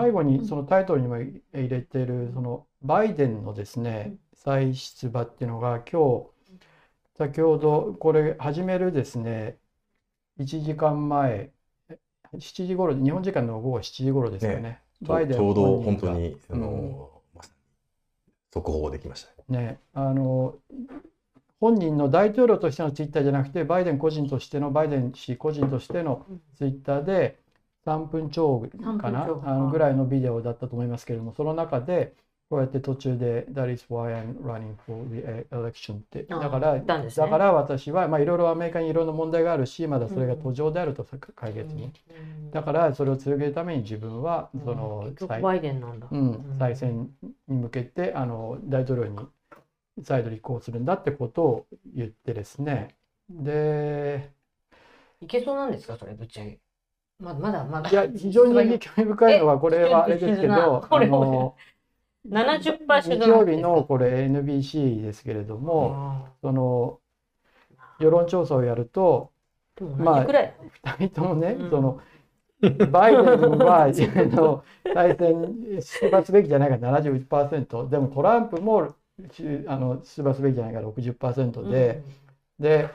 最後にそのタイトルにも入れてるそのバイデンのですね再出馬っていうのが今日先ほどこれ始めるですね1時間前7時頃日本時間の午後7時頃ですよね。ね。バイデンちょうど本当に、あの、まさに速報できましたね。ね、あの本人の大統領としてのツイッターじゃなくてバイデン個人としてのバイデン氏個人としてのツイッターで3分超かな？3分超あのぐらいのビデオだったと思いますけれどもその中でこうやって途中で「That is why I'm running for the election」って。だからね。だから私はまあいろいろアメリカにいろんな問題があるしまだそれが途上であると解決に。だからそれを続けるために自分はその。うん、再選に向けてあの大統領に再度立候補するんだってことを言ってですね。でいけそうなんですかそれぶっちゃけ。まだまだまだ。いや非常に興味深いのはこれはあれですけど あの70%日曜日のこれ NBC ですけれどもあその世論調査をやるとーでも同じくらい。2人ともね、うん。そのバイデンはあの再選出馬すべきじゃないから71%でもトランプもしあの出馬すべきじゃないから60%で、で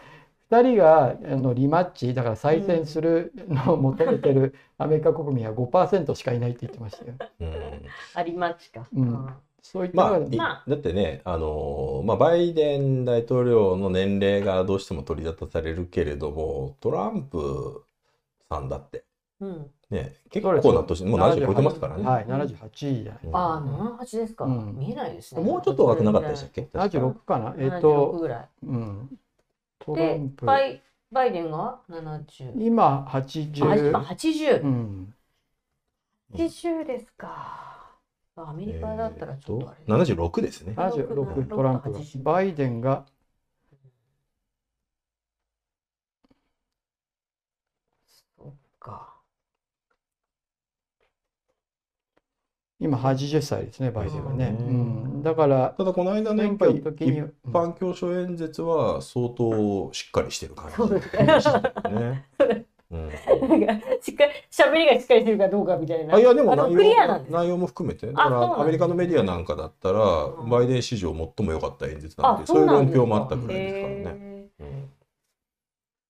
2人があのリマッチだから再選するのを求めてるアメリカ国民は5%しかいないって言ってましたよ。うんありまちか。うんあそういったまあ、だってね、あのまあ、バイデン大統領の年齢がどうしても取り沙汰されるけれども、トランプさんだって、ーうん。ね、結構な年、もう70超えてますからね。はい、78じゃない。うんああ、78ですか。うん見えないですね。もうちょっと若くなかったでしたっけ？確か76かなえっ76と、ぐらい。うん。トラでン、プ、バイバイデンが70。今あ、今80。80。うん。80ですか。アメリカだったらちょっとあれ。えーと76ですね。76トランプが80。バイデンがそっか。今80歳ですね、バイデンはね。だから、ただこの間のやっ選ぱり一般教書演説は相当しっかりしてる感じしたよね。うんなんかしっかり喋りがしっかりしてるかどうかみたいな。あいやでも内容。内容も含めてだかあそうなんですらアメリカのメディアなんかだったらうんバイデン史上最も良かった演説なんあでそういう論評もあったんぐらいですからね。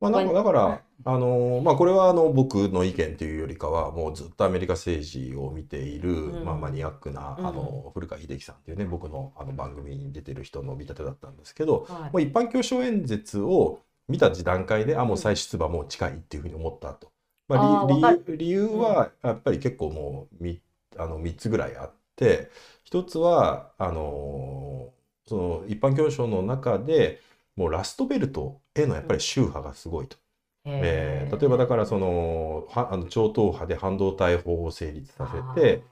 まあ、なんかだから、あのまあ、これはあの僕の意見というよりかはもうずっとアメリカ政治を見ている、うん。まあ、マニアックな、うん。あの古川秀樹さんっていうね僕のあの番組に出てる人の見立てだったんですけど、もう一般教書演説を見た段階であもう再出馬もう近いっていうふうに思ったと。まあ理理由はやっぱり結構もう 3, あの3つぐらいあって一つはあのその一般教書の中でもうラストベルトへのやっぱり宗派がすごいと。えー。例えばだからそのはあの超党派で半導体法を成立させて、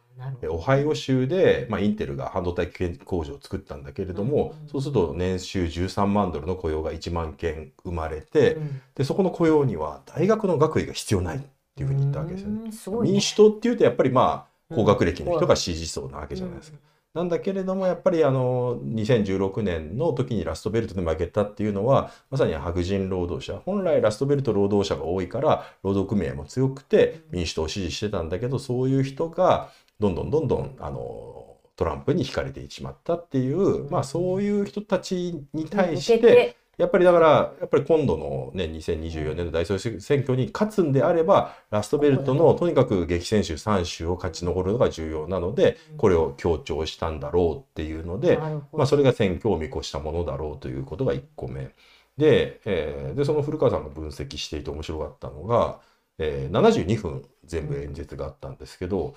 オハイオ州で、まあ、インテルが半導体工場を作ったんだけれども、うんそうすると年収13万ドルの雇用が1万件生まれて、うん。でそこの雇用には大学の学位が必要ないっていうふうに言ったわけですよね。ね。民主党っていうとやっぱりまあうん高学歴の人が支持層なわけじゃないですか。なんだけれどもやっぱりあの2016年の時にラストベルトで負けたっていうのはまさに白人労働者。本来ラストベルト労働者が多いから労働組合も強くて民主党を支持してたんだけどそういう人がどんどんどんどんあのトランプに惹かれてしまったっていう、まあそういう人たちに対してやっぱりだからやっぱり今度のね2024年の大統領選挙に勝つんであればラストベルトのとにかく激戦州3州を勝ち残るのが重要なのでこれを強調したんだろうっていうので、まあ、それが選挙を見越したものだろうということが1個目。で,、えーでその古川さんが分析していて面白かったのが、えー72分全部演説があったんですけど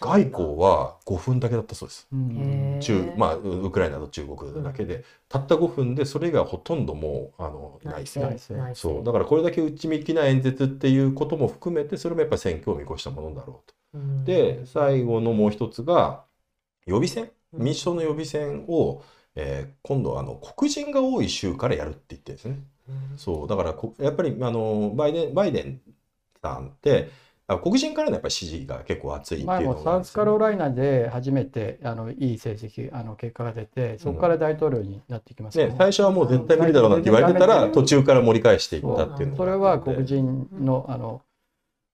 外交は5分だけだったそうです。うん。中まあウウクライナと中国だけで、たった5分でそれがほとんどもうあの内政内政そう。だからこれだけ内向きな演説っていうことも含めてそれもやっぱり選挙を見越したものだろうと。で最後のもう一つが予備選。うん。民主党の予備選を、えー今度あの黒人が多い州からやるって言ってるんですね。そう。だからこやっぱりあのバイデンバイデンさんってあ黒人からのやっぱり支持が結構厚いっていう前もサウスカロライナで初めてあのいい成績あの結果が出てそこから大統領になっていきますよね、最初はもう絶対無理だろうなって言われてたらうん途中から盛り返していったっていうのがそれは黒人のあの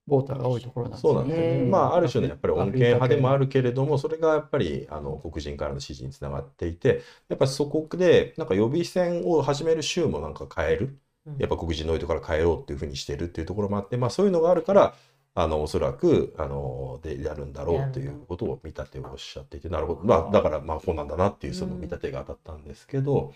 ボーターが多いところなんですよね。そうなんですよね。ねまあある種のやっぱり穏健派でもあるけれども、それがやっぱりあの黒人からの支持につながっていて、やっぱそこでなんか予備選を始める州もなんか変える。やっぱ黒人の人から変えようっていうふうにしてるっていうところもあって、まあそういうのがあるから、あのおそらくあのでやるんだろうっていうことを見立てをおっしゃっていて、なるほど。まあだからまあこうなんだなっていうその見立てが当たったんですけど、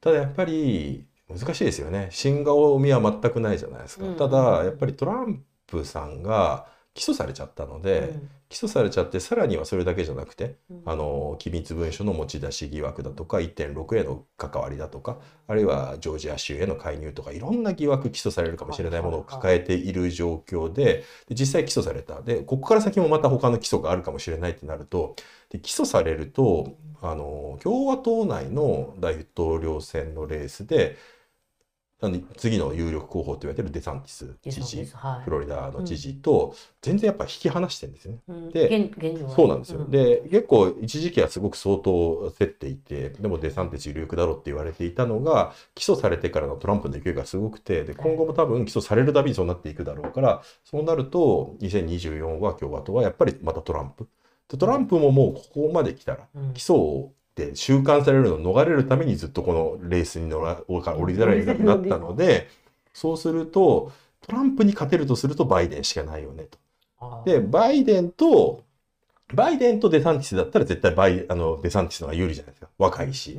ただやっぱり難しいですよね。新顔見は全くないじゃないですか。うんただやっぱりトランプさんが起訴されちゃったので、起訴されちゃってさらにはそれだけじゃなくてあの機密文書の持ち出し疑惑だとか1.6への関わりだとかあるいはジョージア州への介入とかいろんな疑惑起訴されるかもしれないものを抱えている状況でで実際起訴された。でここから先もまた他の起訴があるかもしれないってなるとで起訴されるとあの共和党内の大統領選のレースで次の有力候補と言われてるデサンティス知事はい。フロリダの知事と全然やっぱ引き離してるんですよね。うん。で現現状はそうなんですよ。ん。で、結構一時期はすごく相当競っていて、でもデサンティス有力だろうって言われていたのが、起訴されてからのトランプの勢いがすごくて、で、今後も多分起訴されるたびにそうなっていくだろうから、そうなると、2024は共和党はやっぱりまたトランプ。でトランプももうここまで来たら、うん。起訴で収監されるのを逃れるためにずっとこのレースに乗ら降りざるを得なくなったので、そうすると、トランプに勝てるとするとバイデンしかないよねと。で、バイデンと、バイデンとデサンティスだったら絶対バイあのデサンティスの方が有利じゃないですか。若いし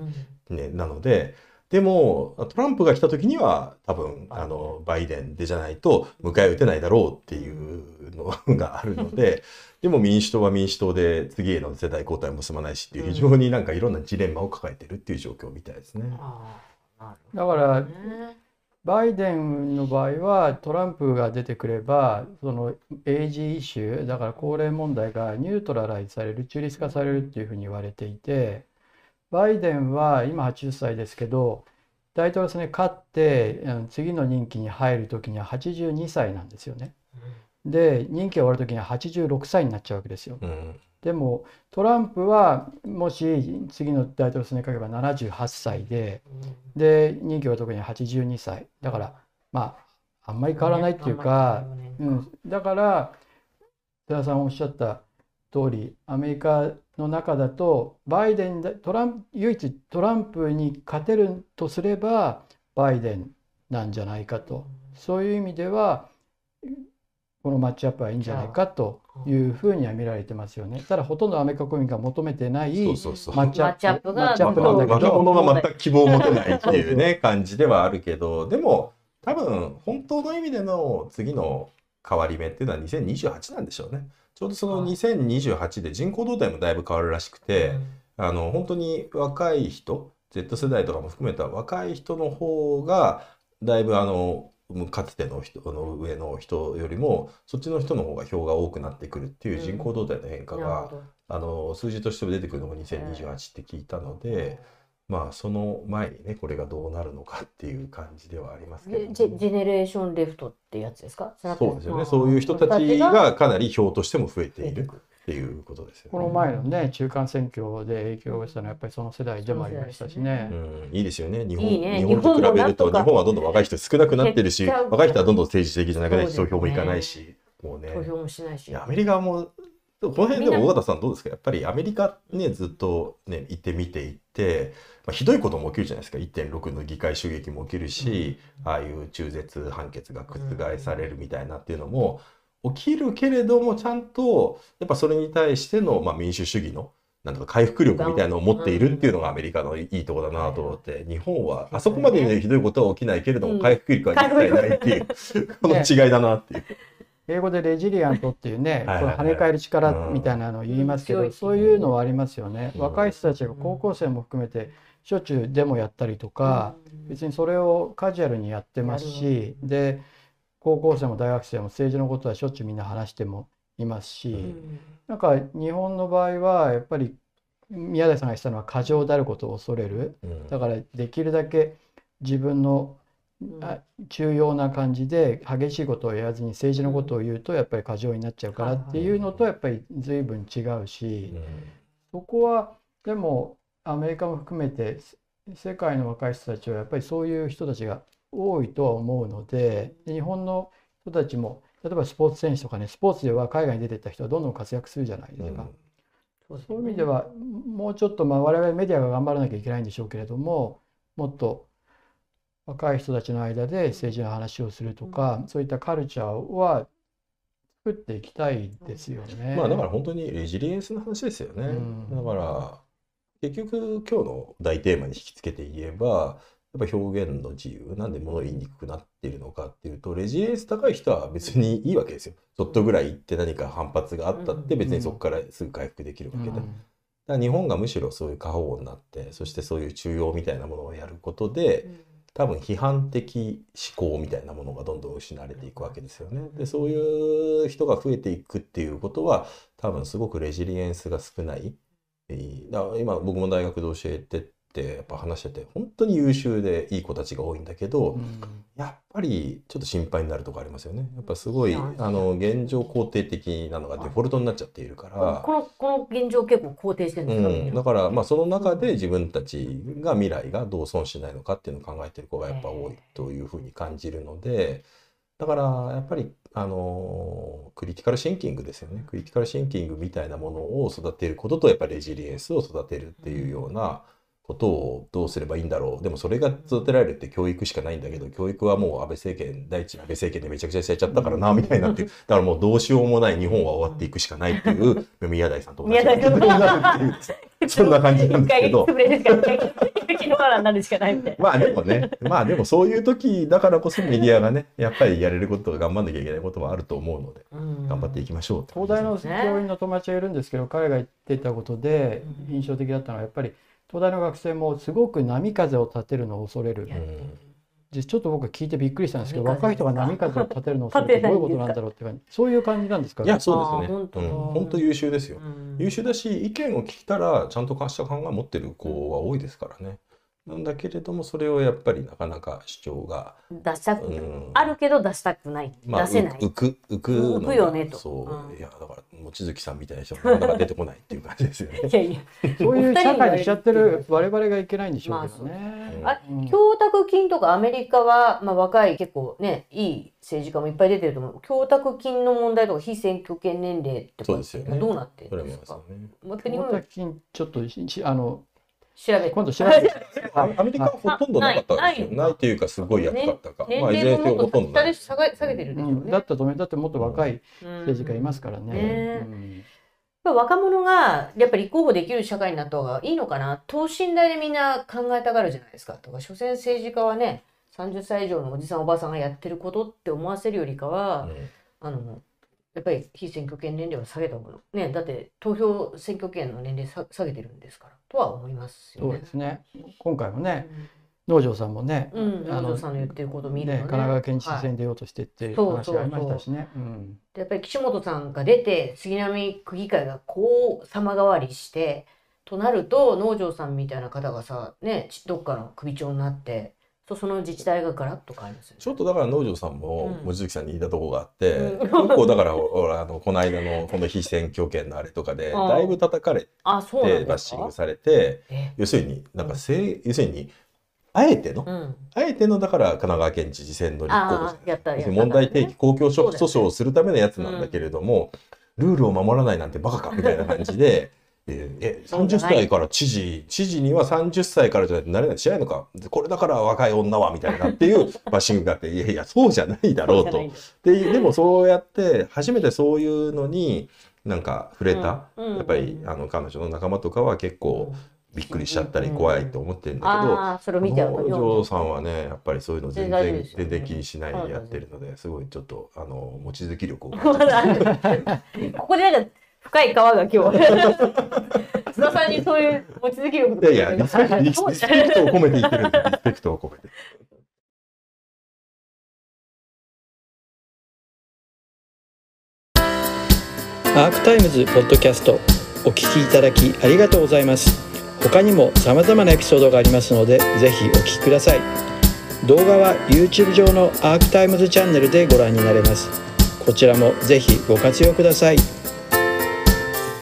う。んね、なので、でも、トランプが来た時には多分、バイデンあの、バイデンでじゃないと迎え撃てないだろうっていうのがあるので、でも民主党は民主党で次への世代交代も進まないしっていう非常になんかいろんなジレンマを抱えてるっていう状況みたいですね。あーなるだからほどねバイデンの場合はトランプが出てくればその age issue だから高齢問題が neutralize される中立化されるっていうふうに言われていてバイデンは今80歳ですけど大統領選で勝ってうん次の任期に入る時には82歳なんですよね。で任期が終わる時には86歳になっちゃうわけですよ。うん。でもトランプはもし次の大統領選に勝てば78歳でで任期が終わる時には82歳だからまああんまり変わらないっていうか、うん、だから津田さんおっしゃった通りアメリカの中だとバイデンだトランプ唯一トランプに勝てるとすればバイデンなんじゃないかとそういう意味ではこのマッチアップはいいんじゃないかというふうには見られてますよね。ただほとんどアメリカ国民が求めてないそうそうそう。マッチアップマッチアップがマッチアップなんだけ若ど者が全く希望を持てないっていうね感じではあるけどでも多分本当の意味での次の変わり目っていうのは2028なんでしょうね。ちょうどそのはい。2028で人口動態もだいぶ変わるらしくて、あの本当に若い人 Z 世代とかも含めた若い人の方がだいぶあのかつての人の上の人よりもそっちの人の方が票が多くなってくるっていう人口動態の変化が、あの数字としても出てくるのが2028って聞いたので、まあその前にねこれがどうなるのかっていう感じではありますけど、でジェジェネレーションレフトってやつですか？そうですよね。そういう人たちがかなり票としても増えているっていうことですよね。この前のね中間選挙で影響をしたのはやっぱりその世代でもありましたしね。うん、いいですよね。日本いいね。日本と比べると日本はどんどん若い人少なくなってるし、若い人はどんどん政治的じゃなくなりそうですね。投票も行かないし、もうね。投票もしないし。アメリカもこの辺でも尾形さんどうですか？やっぱりアメリカねずっとね行ってみていって、まあ、ひどいことも起きるじゃないですか。1.6の議会襲撃も起きるし、ああいう中絶判決が覆されるみたいなっていうのも起きるけれどもちゃんとやっぱそれに対しての、まあ、民主主義のなんとか回復力みたいなのを持っているっていうのがアメリカのいいところだなと思って日本はあそこまでねひどいことは起きないけれども回復力は実際ないっていうこの違いだなっていう。英語でレジリアントっていうね、はいはい跳ね返る力みたいなのを言いますけど、うん。そういうのはありますよね。うん。若い人たちが高校生も含めてしょっちゅうデモやったりとか、別にそれをカジュアルにやってますし、で高校生も大学生も政治のことはしょっちゅうみんな話してもいますし、なんか日本の場合はやっぱり宮台さんが言ってたのは過剰であることを恐れる。うん。だからできるだけ自分のあ重要な感じで激しいことを言わずに政治のことを言うとやっぱり過剰になっちゃうからっていうのとやっぱり随分違うしそこはでもアメリカも含めてせ世界の若い人たちはやっぱりそういう人たちが多いとは思うのでで日本の人たちも例えばスポーツ選手とかねスポーツでは海外に出てった人はどんどん活躍するじゃないですか。そういう意味ではもうちょっとまあ我々メディアが頑張らなきゃいけないんでしょうけれどももっと若い人たちの間で政治の話をするとか、そういったカルチャーは作っていきたいですよね。まあだから本当にレジリエンスの話ですよね。うんだから結局今日の大テーマに引き付けて言えばやっぱ表現の自由なんで物を言いにくくなっているのかっていうとレジリエンス高い人は別にいいわけですよ。ちょっとぐらい言って何か反発があったって別にそこからすぐ回復できるわけで。だから日本がむしろそういう過保護になってそしてそういう中庸みたいなものをやることで多分批判的思考みたいなものがどんどん失われていくわけですよね。でそういう人が増えていくっていうことは多分すごくレジリエンスが少ない。だから今僕も大学で教えてってやっぱ話してて本当に優秀でいい子たちが多いんだけど、うん。やっぱりちょっと心配になるとこありますよね。やっぱすごいうんあの現状肯定的なのがデフォルトになっちゃっているから。このこの現状結構肯定してるんですか、うん、な。だからまあその中で自分たちが未来がどう損しないのかっていうのを考えてる子がやっぱ多いというふうに感じるのでだからやっぱりあのクリティカルシンキングですよね。クリティカルシンキングみたいなものを育てることとやっぱりレジリエンスを育てるっていうようなことをどうすればいいんだろう。でもそれが育てられるって教育しかないんだけど教育はもう安倍政権第一安倍政権でめちゃくちゃされちゃったからなみたいになってだからもうどうしようもない日本は終わっていくしかないっていう宮台さんと同じ宮台さんになるっていうそんな感じなんですけど。まあでもね、まあでもそういう時だからこそメディアがね、やっぱりやれること、頑張んなきゃいけないこともあると思うので、頑張っていきましょう東大の教員の友達がいるんですけど彼が言ってたことでうん。印象的だったのはやっぱり東大の学生もすごく波風を立てるのを恐れる。でちょっと僕聞いてびっくりしたんですけど若い人が波風を立てるのを恐れるってどういうことなんだろうって感じ。そういう感じなんですかいや、そうですね。本当うん。本当優秀ですよ。うん。優秀だし、意見を聞いたら、ちゃんとした考えを持ってる子は多いですからね。なんだけれども、それをやっぱりなかなか主張が、出したく、うんあるけど出したくない。まあ、出せない。浮く、浮く浮くよねとそうう。んいや、だから、望月さんみたいな人がなかなか出てこないっていう感じですよね。いやいや。そういう社会にしちゃってる我々がいけないんでしょうけどまね。あうん供託金とかアメリカは、まあ、若い結構ねいい政治家もいっぱい出てると思う供託金の問題とか非選挙権年齢とかそうですよねどうなってそれもるんですか？ね。もう一回日大本で田金ちょっとあの調べて。今度調べて。あアメリカはほとんどなかったですよ。ない。ないっていうか、すごい安かったか。年まあ、いずれにせよほとんどない。下げ下げてるでしょううん。ねだったと思うだってもっと若いうん。政治家いますからね。ね。うん。やっぱ若者がやっぱり立候補できる社会になった方がいいのかな。等身大でみんな考えたがるじゃないですか。とか所詮政治家はね30歳以上のおじさんおばさんがやってることって思わせるよりかは、うん。あのやっぱり非選挙権年齢は下げた方がねだって投票選挙権の年齢さ下げてるんですからとは思いますよそうね。ですね。今回もね農場さんもね、うん、あの南條さんの言ってることを見るとねね神奈川県知事選に出ようとしてっていう話がありましたしね。やっぱり岸本さんが出て杉並区議会がこう様変わりしてとなると農場さんみたいな方がさねちどっかの首長になってとその自治体がガラッと変わりますよね。ちょっとだから農場さんもうん。望月さんに言いたとこがあって、うん。結構だからほらあのこの間のこの非選挙権のあれとかで うん。だいぶ叩かれあそうなんてバッシングされてえ要するになんかせ要するにあえてのうん、あえてのだから神奈川県知事選の立候補問題提起公共訴訟をするためのやつなんだけれども、ルールを守らないなんてバカかみたいな感じで。ええ30そうじゃない。歳から知事知事には30歳からじゃないとなれない。しないのか。これだから若い女はみたいなっていう バッシングがあっていやいやそうじゃないだろうと。ででもそうやって初めてそういうのになんか触れた、うんうんやっぱりあの彼女の仲間とかは結構びっくりしちゃったりうん怖いと思ってるんだけど、ああそれを見ちゃうと農場さんはねやっぱりそういうの全然全然大丈夫ですよ全然気にしないでやってるのですごいちょっとあの望月力を ここでなんか深い川が今日 津田さんにそういう望月力とか。いやいやリスペクトリスペクトを込めて言ってるんです リスペクトを込めて。アークタイムズポッドキャストお聞きいただきありがとうございます。他にも様々なエピソードがありますのでぜひお聞きください。動画は YouTube 上のアークタイムズチャンネルでご覧になれます。こちらもぜひご活用ください